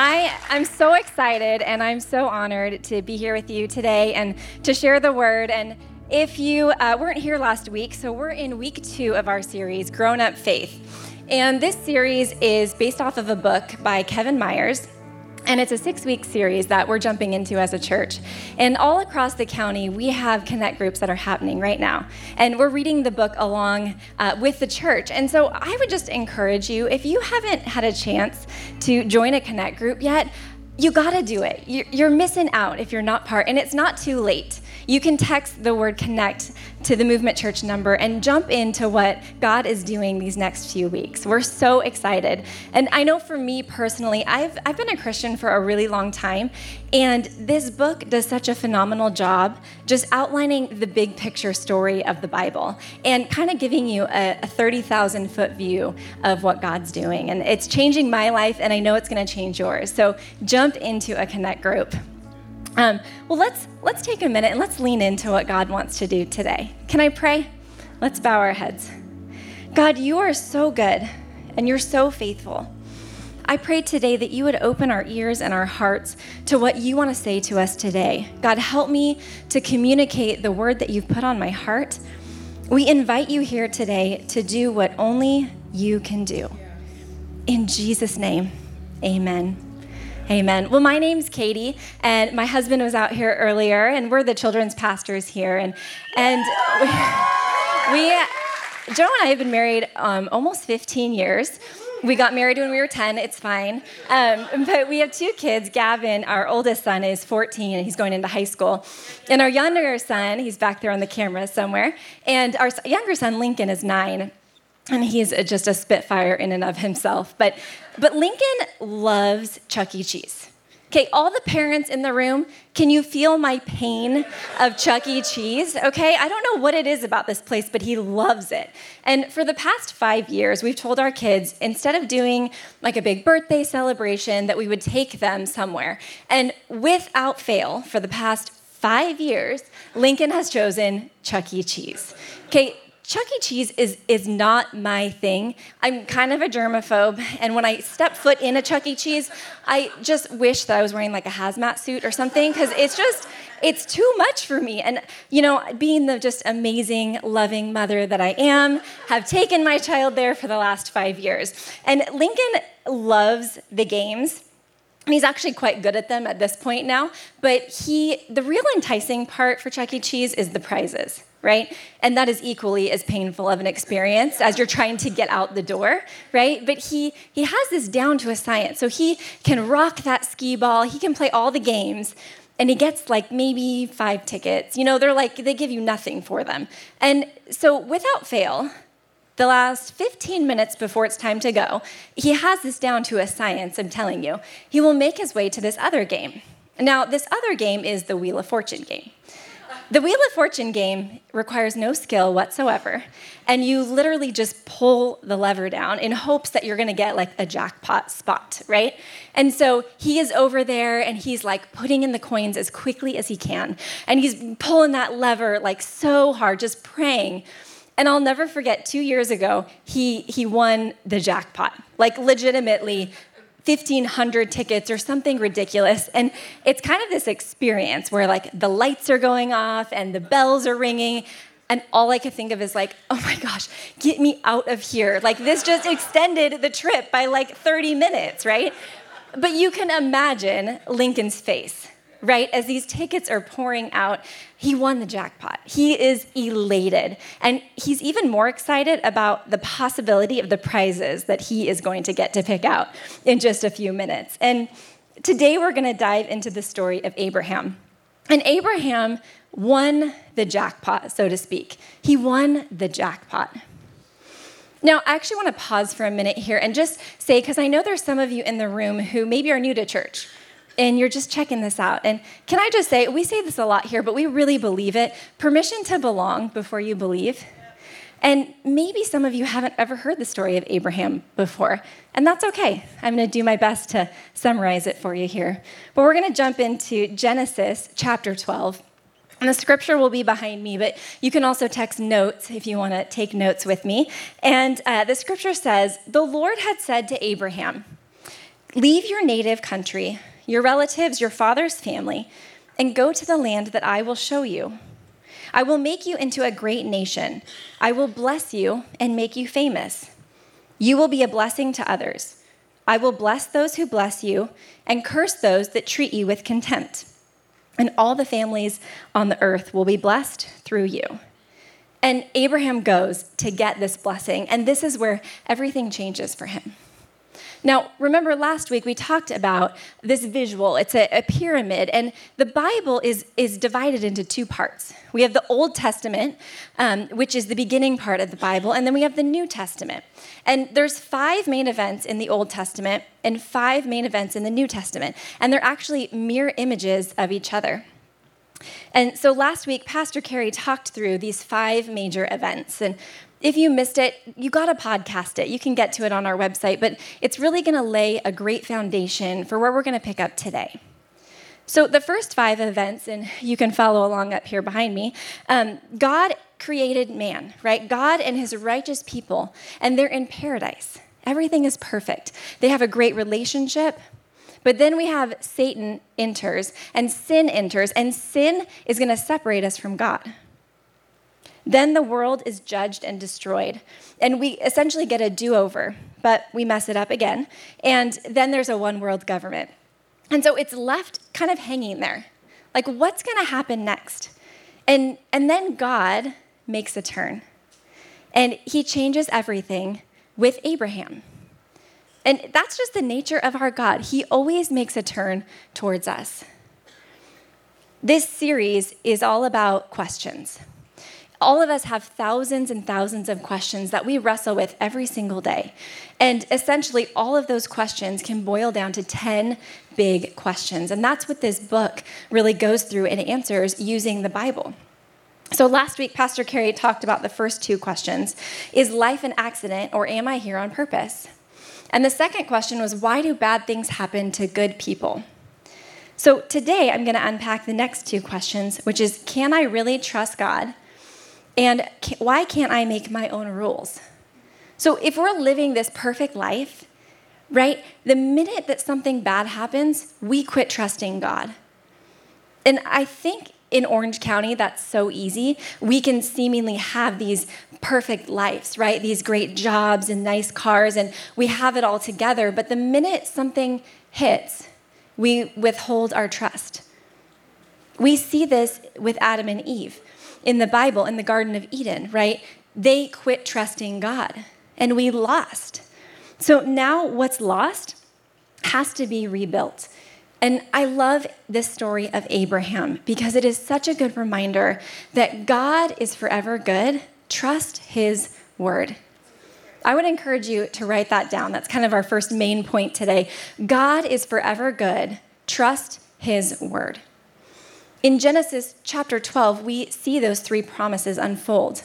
I, I'm so excited and I'm so honored to be here with you today and to share the word. And if you uh, weren't here last week, so we're in week two of our series, Grown Up Faith. And this series is based off of a book by Kevin Myers. And it's a six week series that we're jumping into as a church. And all across the county, we have connect groups that are happening right now. And we're reading the book along uh, with the church. And so I would just encourage you if you haven't had a chance to join a connect group yet, you gotta do it. You're missing out if you're not part, and it's not too late you can text the word connect to the Movement Church number and jump into what God is doing these next few weeks. We're so excited. And I know for me personally, I've, I've been a Christian for a really long time, and this book does such a phenomenal job just outlining the big picture story of the Bible and kind of giving you a, a 30,000 foot view of what God's doing. And it's changing my life, and I know it's going to change yours. So jump into a Connect group. Um, well, let's let's take a minute and let's lean into what God wants to do today. Can I pray? Let's bow our heads. God, you are so good and you're so faithful. I pray today that you would open our ears and our hearts to what you want to say to us today. God, help me to communicate the word that you've put on my heart. We invite you here today to do what only you can do. In Jesus' name, amen. Amen. Well, my name's Katie, and my husband was out here earlier, and we're the children's pastors here. And, and we, Joe and I have been married um, almost 15 years. We got married when we were 10, it's fine. Um, but we have two kids. Gavin, our oldest son, is 14 and he's going into high school. And our younger son, he's back there on the camera somewhere. And our younger son, Lincoln, is nine and he's just a spitfire in and of himself. But, but Lincoln loves Chuck E. Cheese. Okay, all the parents in the room, can you feel my pain of Chuck E. Cheese? Okay, I don't know what it is about this place, but he loves it. And for the past five years, we've told our kids instead of doing like a big birthday celebration, that we would take them somewhere. And without fail, for the past five years, Lincoln has chosen Chuck E. Cheese. Okay, Chuck E. Cheese is, is not my thing. I'm kind of a germaphobe, and when I step foot in a Chuck E. Cheese, I just wish that I was wearing like a hazmat suit or something, because it's just, it's too much for me. And, you know, being the just amazing, loving mother that I am, have taken my child there for the last five years. And Lincoln loves the games. And he's actually quite good at them at this point now. But he, the real enticing part for Chuck E. Cheese is the prizes right? And that is equally as painful of an experience as you're trying to get out the door, right? But he he has this down to a science. So he can rock that Skee-Ball, he can play all the games, and he gets like maybe 5 tickets. You know, they're like they give you nothing for them. And so without fail, the last 15 minutes before it's time to go, he has this down to a science, I'm telling you. He will make his way to this other game. Now, this other game is the Wheel of Fortune game. The Wheel of Fortune game requires no skill whatsoever, and you literally just pull the lever down in hopes that you're gonna get like a jackpot spot, right? And so he is over there and he's like putting in the coins as quickly as he can, and he's pulling that lever like so hard, just praying. And I'll never forget, two years ago, he, he won the jackpot. Like, legitimately, 1,500 tickets or something ridiculous. And it's kind of this experience where like the lights are going off and the bells are ringing. And all I could think of is like, oh my gosh, get me out of here. Like this just extended the trip by like 30 minutes, right? But you can imagine Lincoln's face right? As these tickets are pouring out, he won the jackpot. He is elated. And he's even more excited about the possibility of the prizes that he is going to get to pick out in just a few minutes. And today we're going to dive into the story of Abraham. And Abraham won the jackpot, so to speak. He won the jackpot. Now, I actually want to pause for a minute here and just say, because I know there's some of you in the room who maybe are new to church and you're just checking this out, and can I just say, we say this a lot here, but we really believe it permission to belong before you believe. And maybe some of you haven't ever heard the story of Abraham before, and that's okay. I'm going to do my best to summarize it for you here. But we're going to jump into Genesis chapter 12. And the scripture will be behind me, but you can also text notes if you want to take notes with me. And uh, the scripture says, The Lord had said to Abraham, Leave your native country, your relatives, your father's family, and go to the land that I will show you. I will make you into a great nation. I will bless you and make you famous. You will be a blessing to others. I will bless those who bless you and curse those that treat you with contempt and all the families on the earth will be blessed through you. And Abraham goes to get this blessing, and this is where everything changes for him. Now, remember last week we talked about this visual. It's a, a, pyramid, and the Bible is, is divided into two parts. We have the Old Testament, um, which is the beginning part of the Bible, and then we have the New Testament. And there's five main events in the Old Testament and five main events in the New Testament, and they're actually mirror images of each other. And so last week, Pastor Carey talked through these five major events. And if you missed it, you got to podcast it. You can get to it on our website, but it's really going to lay a great foundation for where we're going to pick up today. So, the first five events, and you can follow along up here behind me, um, God created man, right? God and his righteous people, and they're in paradise. Everything is perfect. They have a great relationship. But then we have Satan enters, and sin enters, and sin is going to separate us from God. Then the world is judged and destroyed. And we essentially get a do over, but we mess it up again. And then there's a one world government. And so it's left kind of hanging there. Like, what's going to happen next? And, and then God makes a turn. And he changes everything with Abraham. And that's just the nature of our God. He always makes a turn towards us. This series is all about questions. All of us have thousands and thousands of questions that we wrestle with every single day. And essentially, all of those questions can boil down to 10 big questions. And that's what this book really goes through and answers using the Bible. So, last week, Pastor Carey talked about the first two questions Is life an accident, or am I here on purpose? And the second question was Why do bad things happen to good people? So, today I'm going to unpack the next two questions, which is Can I really trust God? And why can't I make my own rules? So, if we're living this perfect life, right, the minute that something bad happens, we quit trusting God. And I think in Orange County, that's so easy. We can seemingly have these perfect lives, right? These great jobs and nice cars, and we have it all together. But the minute something hits, we withhold our trust. We see this with Adam and Eve in the Bible, in the Garden of Eden, right? They quit trusting God and we lost. So now what's lost has to be rebuilt. And I love this story of Abraham because it is such a good reminder that God is forever good. Trust his word. I would encourage you to write that down. That's kind of our first main point today. God is forever good. Trust his word. In Genesis chapter 12, we see those three promises unfold.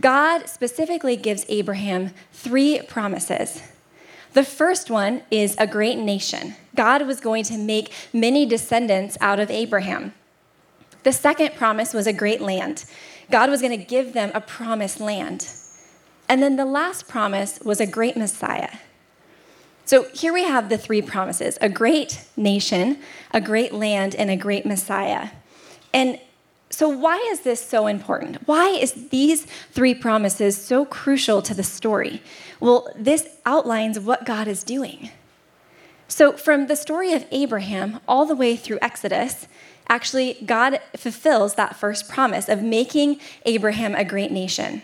God specifically gives Abraham three promises. The first one is a great nation. God was going to make many descendants out of Abraham. The second promise was a great land. God was going to give them a promised land. And then the last promise was a great Messiah. So here we have the three promises a great nation, a great land, and a great Messiah. And so, why is this so important? Why is these three promises so crucial to the story? Well, this outlines what God is doing. So, from the story of Abraham all the way through Exodus, actually, God fulfills that first promise of making Abraham a great nation.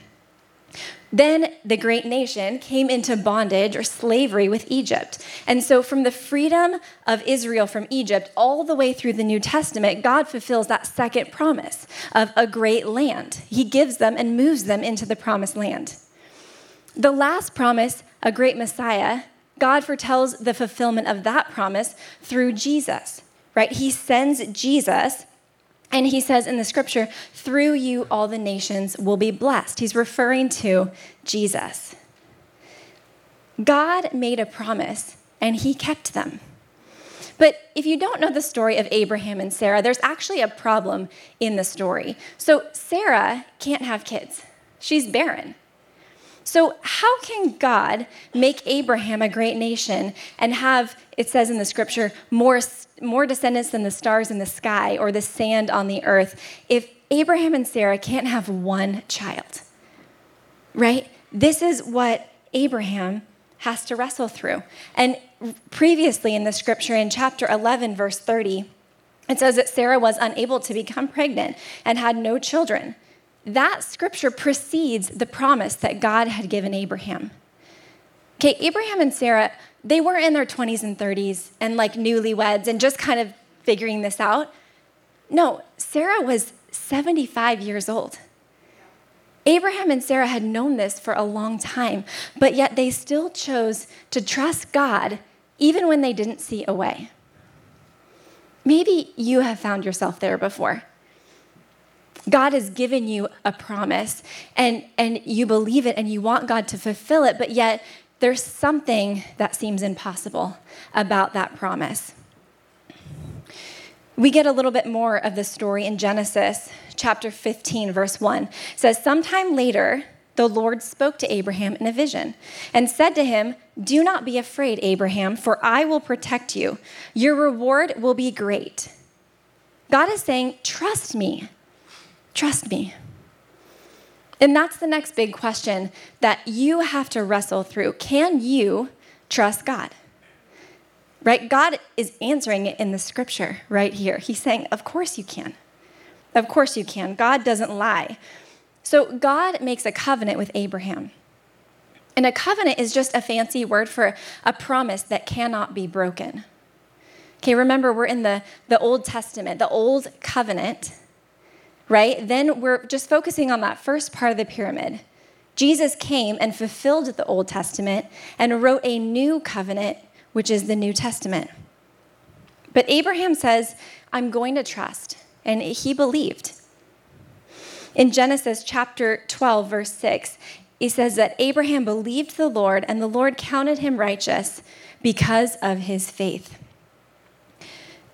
Then the great nation came into bondage or slavery with Egypt. And so, from the freedom of Israel from Egypt all the way through the New Testament, God fulfills that second promise of a great land. He gives them and moves them into the promised land. The last promise, a great Messiah, God foretells the fulfillment of that promise through Jesus. right? He sends Jesus. And he says in the scripture, through you all the nations will be blessed. He's referring to Jesus. God made a promise and he kept them. But if you don't know the story of Abraham and Sarah, there's actually a problem in the story. So Sarah can't have kids, she's barren. So, how can God make Abraham a great nation and have, it says in the scripture, more, more descendants than the stars in the sky or the sand on the earth if Abraham and Sarah can't have one child? Right? This is what Abraham has to wrestle through. And previously in the scripture, in chapter 11, verse 30, it says that Sarah was unable to become pregnant and had no children. That scripture precedes the promise that God had given Abraham. Okay, Abraham and Sarah, they were in their 20s and 30s and like newlyweds and just kind of figuring this out. No, Sarah was 75 years old. Abraham and Sarah had known this for a long time, but yet they still chose to trust God even when they didn't see a way. Maybe you have found yourself there before. God has given you a promise and, and you believe it and you want God to fulfill it, but yet there's something that seems impossible about that promise. We get a little bit more of the story in Genesis chapter 15, verse 1. It says, Sometime later, the Lord spoke to Abraham in a vision and said to him, Do not be afraid, Abraham, for I will protect you. Your reward will be great. God is saying, Trust me. Trust me. And that's the next big question that you have to wrestle through. Can you trust God? Right? God is answering it in the scripture right here. He's saying, Of course you can. Of course you can. God doesn't lie. So God makes a covenant with Abraham. And a covenant is just a fancy word for a promise that cannot be broken. Okay, remember, we're in the, the Old Testament, the Old Covenant, right? Then we're just focusing on that first part of the pyramid. Jesus came and fulfilled the Old Testament and wrote a new covenant, which is the New Testament. But Abraham says, I'm going to trust and he believed. In Genesis chapter 12, verse 6, he says that Abraham believed the Lord, and the Lord counted him righteous because of his faith.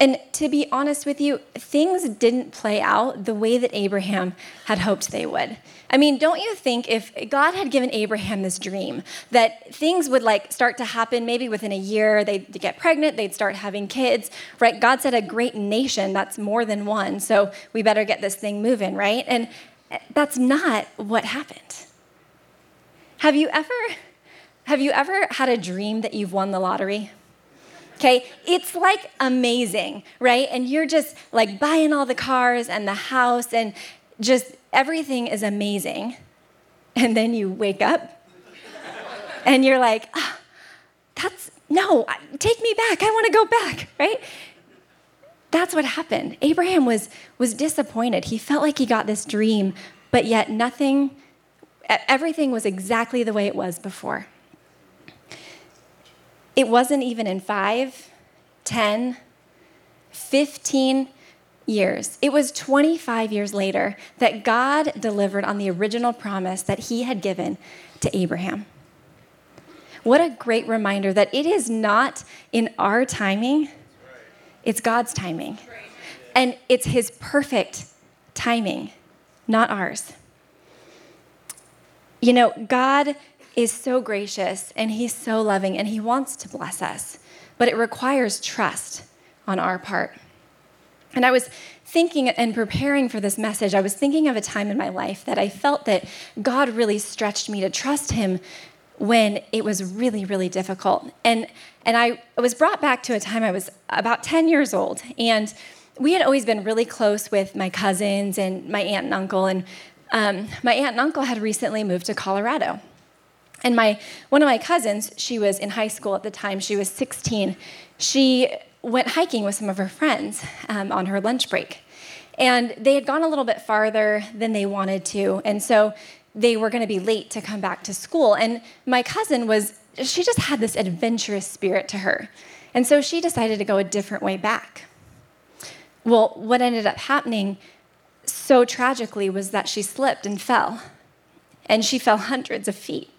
And to be honest with you, things didn't play out the way that Abraham had hoped they would. I mean, don't you think if God had given Abraham this dream that things would like start to happen maybe within a year, they'd get pregnant, they'd start having kids, right? God said a great nation, that's more than one, so we better get this thing moving, right? And that's not what happened. Have you ever have you ever had a dream that you've won the lottery? Okay, it's like amazing, right? And you're just like buying all the cars and the house and just everything is amazing. And then you wake up and you're like, oh, that's no, take me back. I want to go back, right? That's what happened. Abraham was was disappointed. He felt like he got this dream, but yet nothing everything was exactly the way it was before. It wasn't even in five, 10, 15 years. It was 25 years later that God delivered on the original promise that he had given to Abraham. What a great reminder that it is not in our timing, it's God's timing. And it's his perfect timing, not ours. You know, God is so gracious and he's so loving and he wants to bless us, but it requires trust on our part. And I was thinking and preparing for this message, I was thinking of a time in my life that I felt that God really stretched me to trust him when it was really, really difficult. And, and I was brought back to a time I was about 10 years old. And we had always been really close with my cousins and my aunt and uncle. And um, my aunt and uncle had recently moved to Colorado. And my one of my cousins, she was in high school at the time. She was 16. She went hiking with some of her friends um, on her lunch break, and they had gone a little bit farther than they wanted to, and so they were going to be late to come back to school. And my cousin was she just had this adventurous spirit to her, and so she decided to go a different way back. Well, what ended up happening so tragically was that she slipped and fell, and she fell hundreds of feet.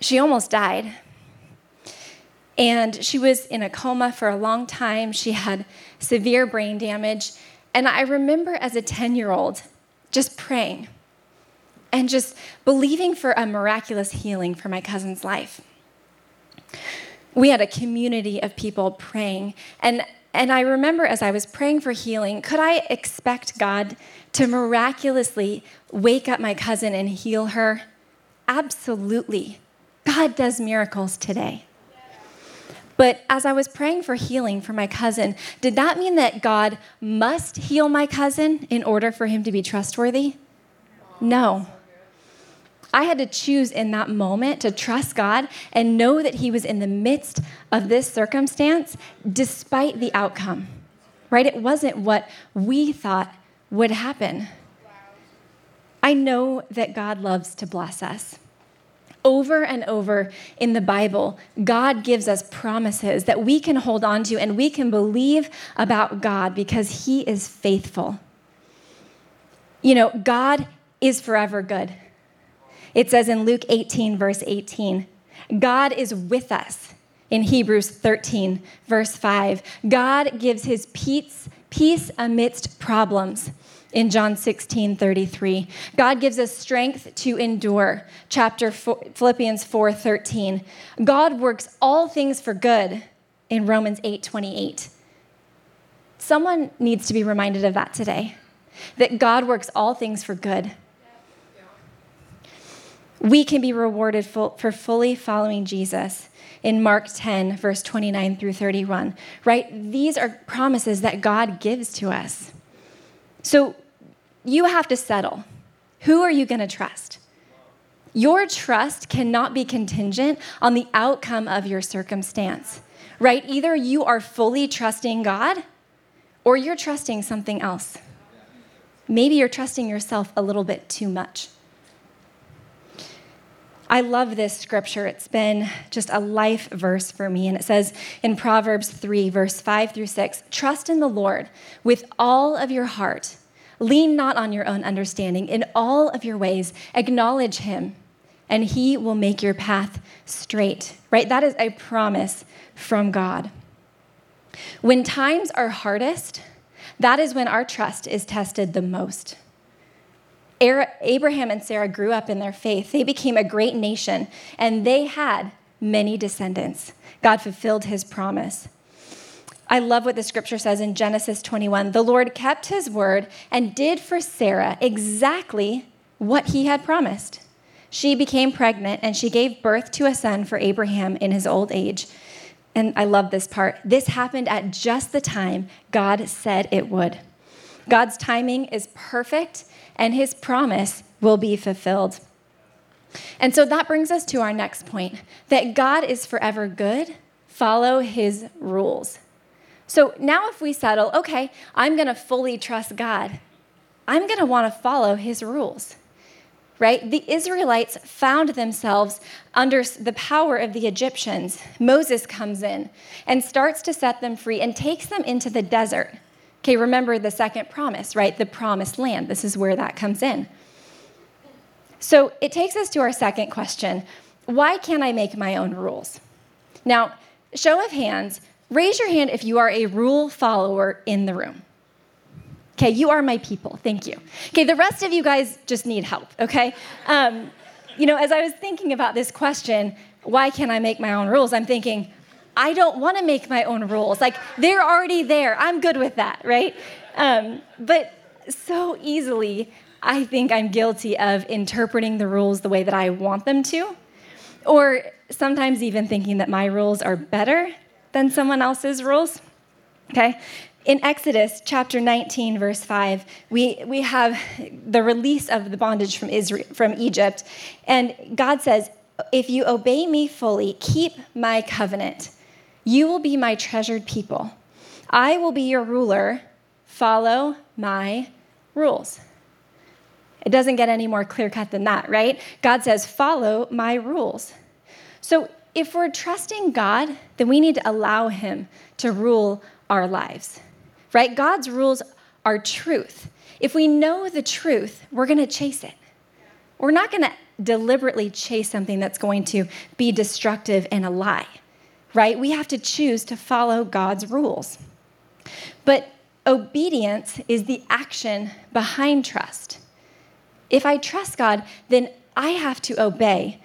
She almost died. And she was in a coma for a long time. She had severe brain damage. And I remember as a 10 year old just praying and just believing for a miraculous healing for my cousin's life. We had a community of people praying. And, and I remember as I was praying for healing, could I expect God to miraculously wake up my cousin and heal her? Absolutely. God does miracles today. But as I was praying for healing for my cousin, did that mean that God must heal my cousin in order for him to be trustworthy? No. I had to choose in that moment to trust God and know that He was in the midst of this circumstance despite the outcome, right? It wasn't what we thought would happen. I know that God loves to bless us. Over and over in the Bible, God gives us promises that we can hold on to and we can believe about God because He is faithful. You know, God is forever good. It says in Luke 18, verse 18, God is with us. In Hebrews 13, verse 5, God gives his peace, peace amidst problems in John 16, 33. God gives us strength to endure. Chapter four, Philippians 4, 13. God works all things for good in Romans 8, 28. Someone needs to be reminded of that today that God works all things for good. We can be rewarded for fully following Jesus in Mark 10, verse 29 through 31, right? These are promises that God gives to us. So you have to settle. Who are you going to trust? Your trust cannot be contingent on the outcome of your circumstance, right? Either you are fully trusting God or you're trusting something else. Maybe you're trusting yourself a little bit too much. I love this scripture. It's been just a life verse for me. And it says in Proverbs 3, verse 5 through 6 Trust in the Lord with all of your heart Lean not on your own understanding. In all of your ways, acknowledge him, and he will make your path straight. Right? That is a promise from God. When times are hardest, that is when our trust is tested the most. Abraham and Sarah grew up in their faith. They became a great nation, and they had many descendants. God fulfilled his promise. I love what the scripture says in Genesis 21. The Lord kept his word and did for Sarah exactly what he had promised. She became pregnant and she gave birth to a son for Abraham in his old age. And I love this part. This happened at just the time God said it would. God's timing is perfect and his promise will be fulfilled. And so that brings us to our next point that God is forever good. Follow his rules. So now, if we settle, okay, I'm going to fully trust God, I'm going to want to follow his rules, right? The Israelites found themselves under the power of the Egyptians. Moses comes in and starts to set them free and takes them into the desert. Okay, remember the second promise, right? The promised land. This is where that comes in. So it takes us to our second question why can't I make my own rules? Now, show of hands, Raise your hand if you are a rule follower in the room. Okay, you are my people. Thank you. Okay, the rest of you guys just need help, okay? Um, you know, as I was thinking about this question, why can't I make my own rules? I'm thinking, I don't want to make my own rules. Like, they're already there. I'm good with that, right? Um, but so easily, I think I'm guilty of interpreting the rules the way that I want them to, or sometimes even thinking that my rules are better than someone else's rules. Okay? In Exodus chapter 19, verse 5, we, we have the release of the bondage from, Israel, from Egypt. And God says, If you obey me fully, keep my covenant, you will be my treasured people. I will be your ruler. Follow my rules. It doesn't get any more clear cut than that, right? God says, Follow my rules. So if we're trusting God, then we need to allow Him to rule our lives. right? God's rules are truth. If we know the truth, we're going to chase it. We're not going to deliberately chase something that's going to be destructive and a lie, right? We have to choose to follow God's rules. But obedience is the action behind trust. If I trust God, then I have to obey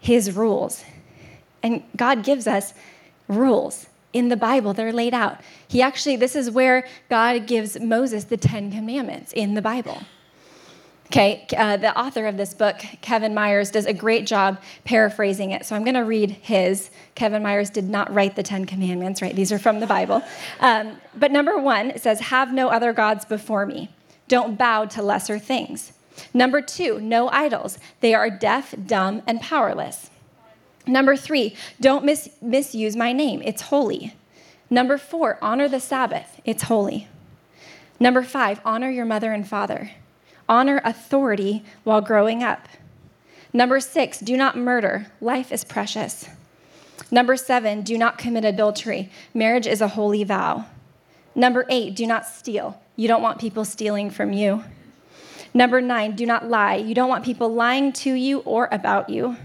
his rules. And God gives us rules in the Bible, they're laid out. He actually, this is where God gives Moses the Ten Commandments in the Bible. Okay, uh, the author of this book, Kevin Myers, does a great job paraphrasing it. So I'm going to read his. Kevin Myers did not write the Ten Commandments, right? These are from the Bible. Um, but number one, it says, Have no other gods before me. Don't bow to lesser things. Number two, no idols. They are deaf, dumb, and powerless. Number three, don't mis- misuse my name. It's holy. Number four, honor the Sabbath. It's holy. Number five, honor your mother and father. Honor authority while growing up. Number six, do not murder. Life is precious. Number seven, do not commit adultery. Marriage is a holy vow. Number eight, do not steal. You don't want people stealing from you. Number nine, do not lie. You don't want people lying to you or about you.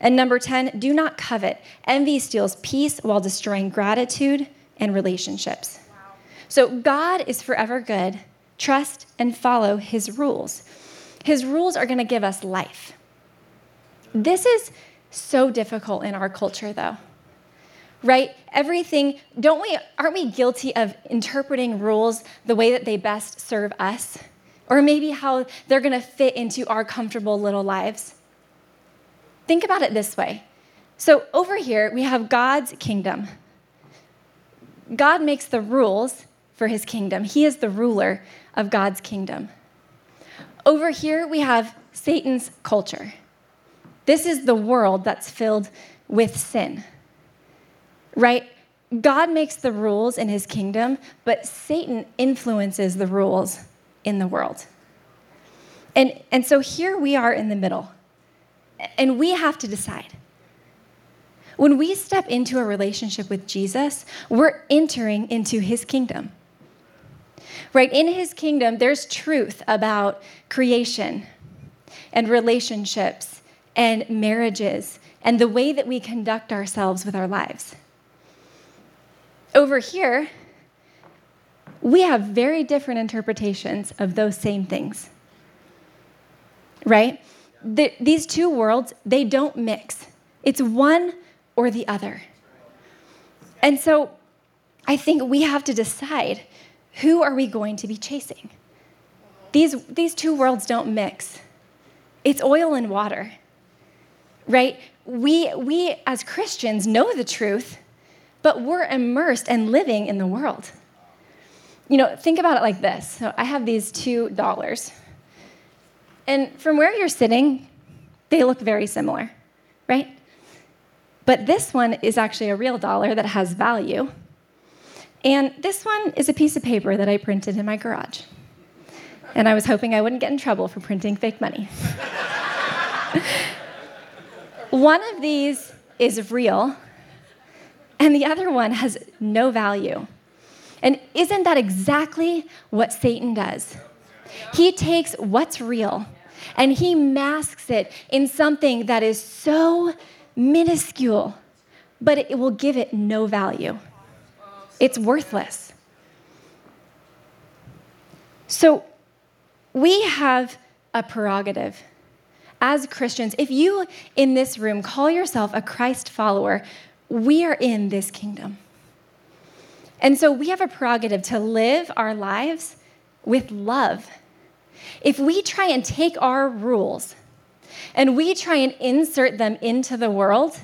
And number 10, do not covet. Envy steals peace while destroying gratitude and relationships. Wow. So God is forever good, Trust and follow his rules. His rules are going to give us life. This is so difficult in our culture, though. Right? Everything, don't we, aren't we guilty of interpreting rules the way that they best serve us? Or maybe how they're going to fit into our comfortable little lives? Think about it this way. So, over here, we have God's kingdom. God makes the rules for his kingdom, He is the ruler of God's kingdom. Over here, we have Satan's culture. This is the world that's filled with sin, right? God makes the rules in his kingdom, but Satan influences the rules in the world. And, and so here we are in the middle, and we have to decide. When we step into a relationship with Jesus, we're entering into his kingdom right? In his kingdom, there's truth about creation and relationships and marriages and the way that we conduct ourselves with our lives. Over here, we have very different interpretations of those same things, right? The, these two worlds, they don't mix. It's one or the other. And so I think we have to decide who are we going to be chasing? These, these two worlds don't mix. It's oil and water, right? We, we as Christians know the truth, but we're immersed and living in the world. You know, think about it like this. So I have these two dollars. And from where you're sitting, they look very similar, right? But this one is actually a real dollar that has value. And this one is a piece of paper that I printed in my garage. And I was hoping I wouldn't get in trouble for printing fake money. one of these is real, and the other one has no value. And isn't that exactly what Satan does? He takes what's real and he masks it in something that is so minuscule, but it will give it no value. It's worthless. So we have a prerogative as Christians. If you in this room call yourself a Christ follower, we are in this kingdom. And so we have a prerogative to live our lives with love. If we try and take our rules and we try and insert them into the world,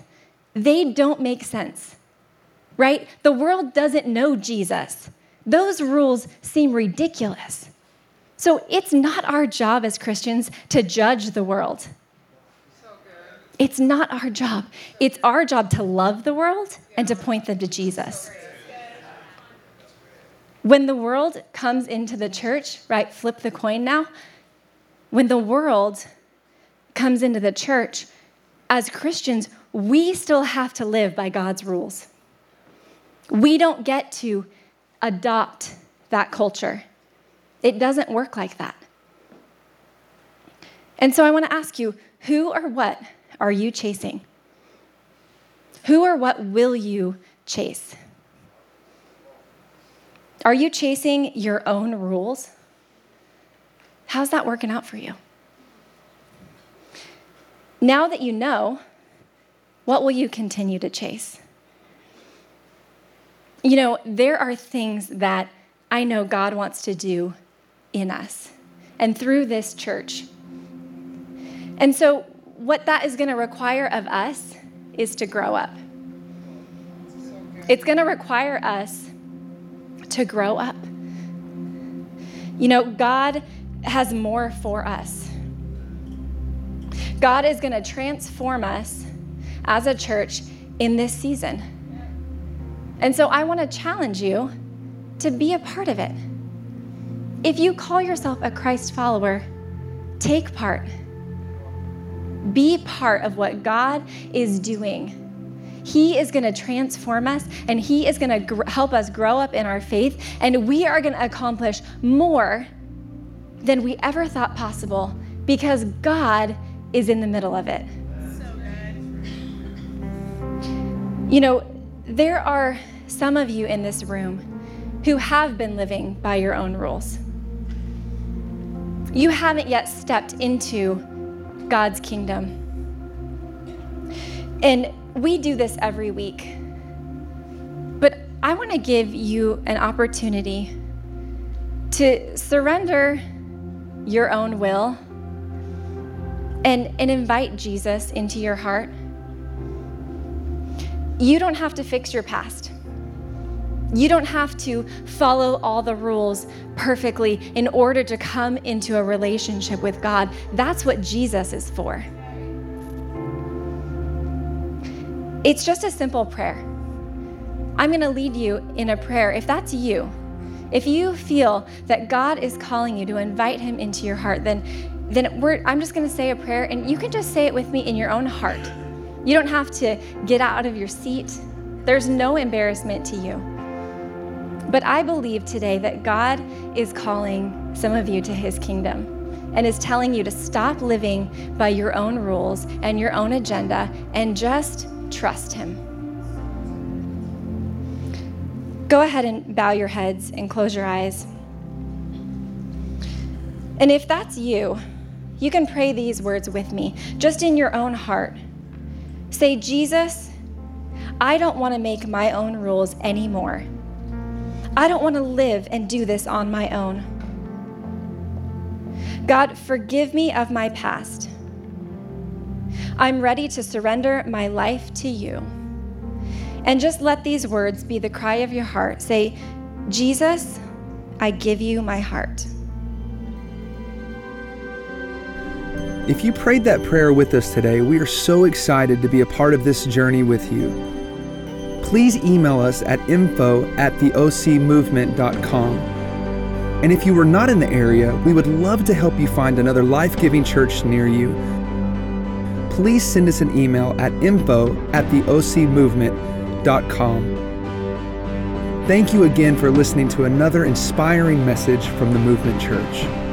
they don't make sense right? The world doesn't know Jesus. Those rules seem ridiculous. So it's not our job as Christians to judge the world. it's not our job. It's our job to love the world and to point them to Jesus. When the world comes into the church, right, flip the coin now. When the world comes into the church, as Christians, we still have to live by God's rules. We don't get to adopt that culture. It doesn't work like that. And so I want to ask you who or what are you chasing? Who or what will you chase? Are you chasing your own rules? How's that working out for you? Now that you know, what will you continue to chase? You know, there are things that I know God wants to do in us and through this church. And so, what that is going to require of us is to grow up. It's going to require us to grow up. You know, God has more for us. God is going to transform us as a church in this season. And so I want to challenge you to be a part of it. If you call yourself a Christ follower, take part. Be part of what God is doing. He is going to transform us and He is going to gr- help us grow up in our faith, and we are going to accomplish more than we ever thought possible because God is in the middle of it. You know, there are some of you in this room who have been living by your own rules. You haven't yet stepped into God's kingdom. And we do this every week. But I want to give you an opportunity to surrender your own will and, and invite Jesus into your heart. You don't have to fix your past. You don't have to follow all the rules perfectly in order to come into a relationship with God. That's what Jesus is for. It's just a simple prayer. I'm going to lead you in a prayer. If that's you, if you feel that God is calling you to invite him into your heart, then then I'm just going to say a prayer and you can just say it with me in your own heart. You don't have to get out of your seat. There's no embarrassment to you. But I believe today that God is calling some of you to his kingdom and is telling you to stop living by your own rules and your own agenda and just trust him. Go ahead and bow your heads and close your eyes. And if that's you, you can pray these words with me, just in your own heart. Say, Jesus, I don't want to make my own rules anymore. I don't want to live and do this on my own. God, forgive me of my past. I'm ready to surrender my life to you. And just let these words be the cry of your heart. Say, Jesus, I give you my heart. If you prayed that prayer with us today, we are so excited to be a part of this journey with you. Please email us at info at theocmovement.com. And if you were not in the area, we would love to help you find another life giving church near you. Please send us an email at info at theocmovement.com. Thank you again for listening to another inspiring message from the Movement Church.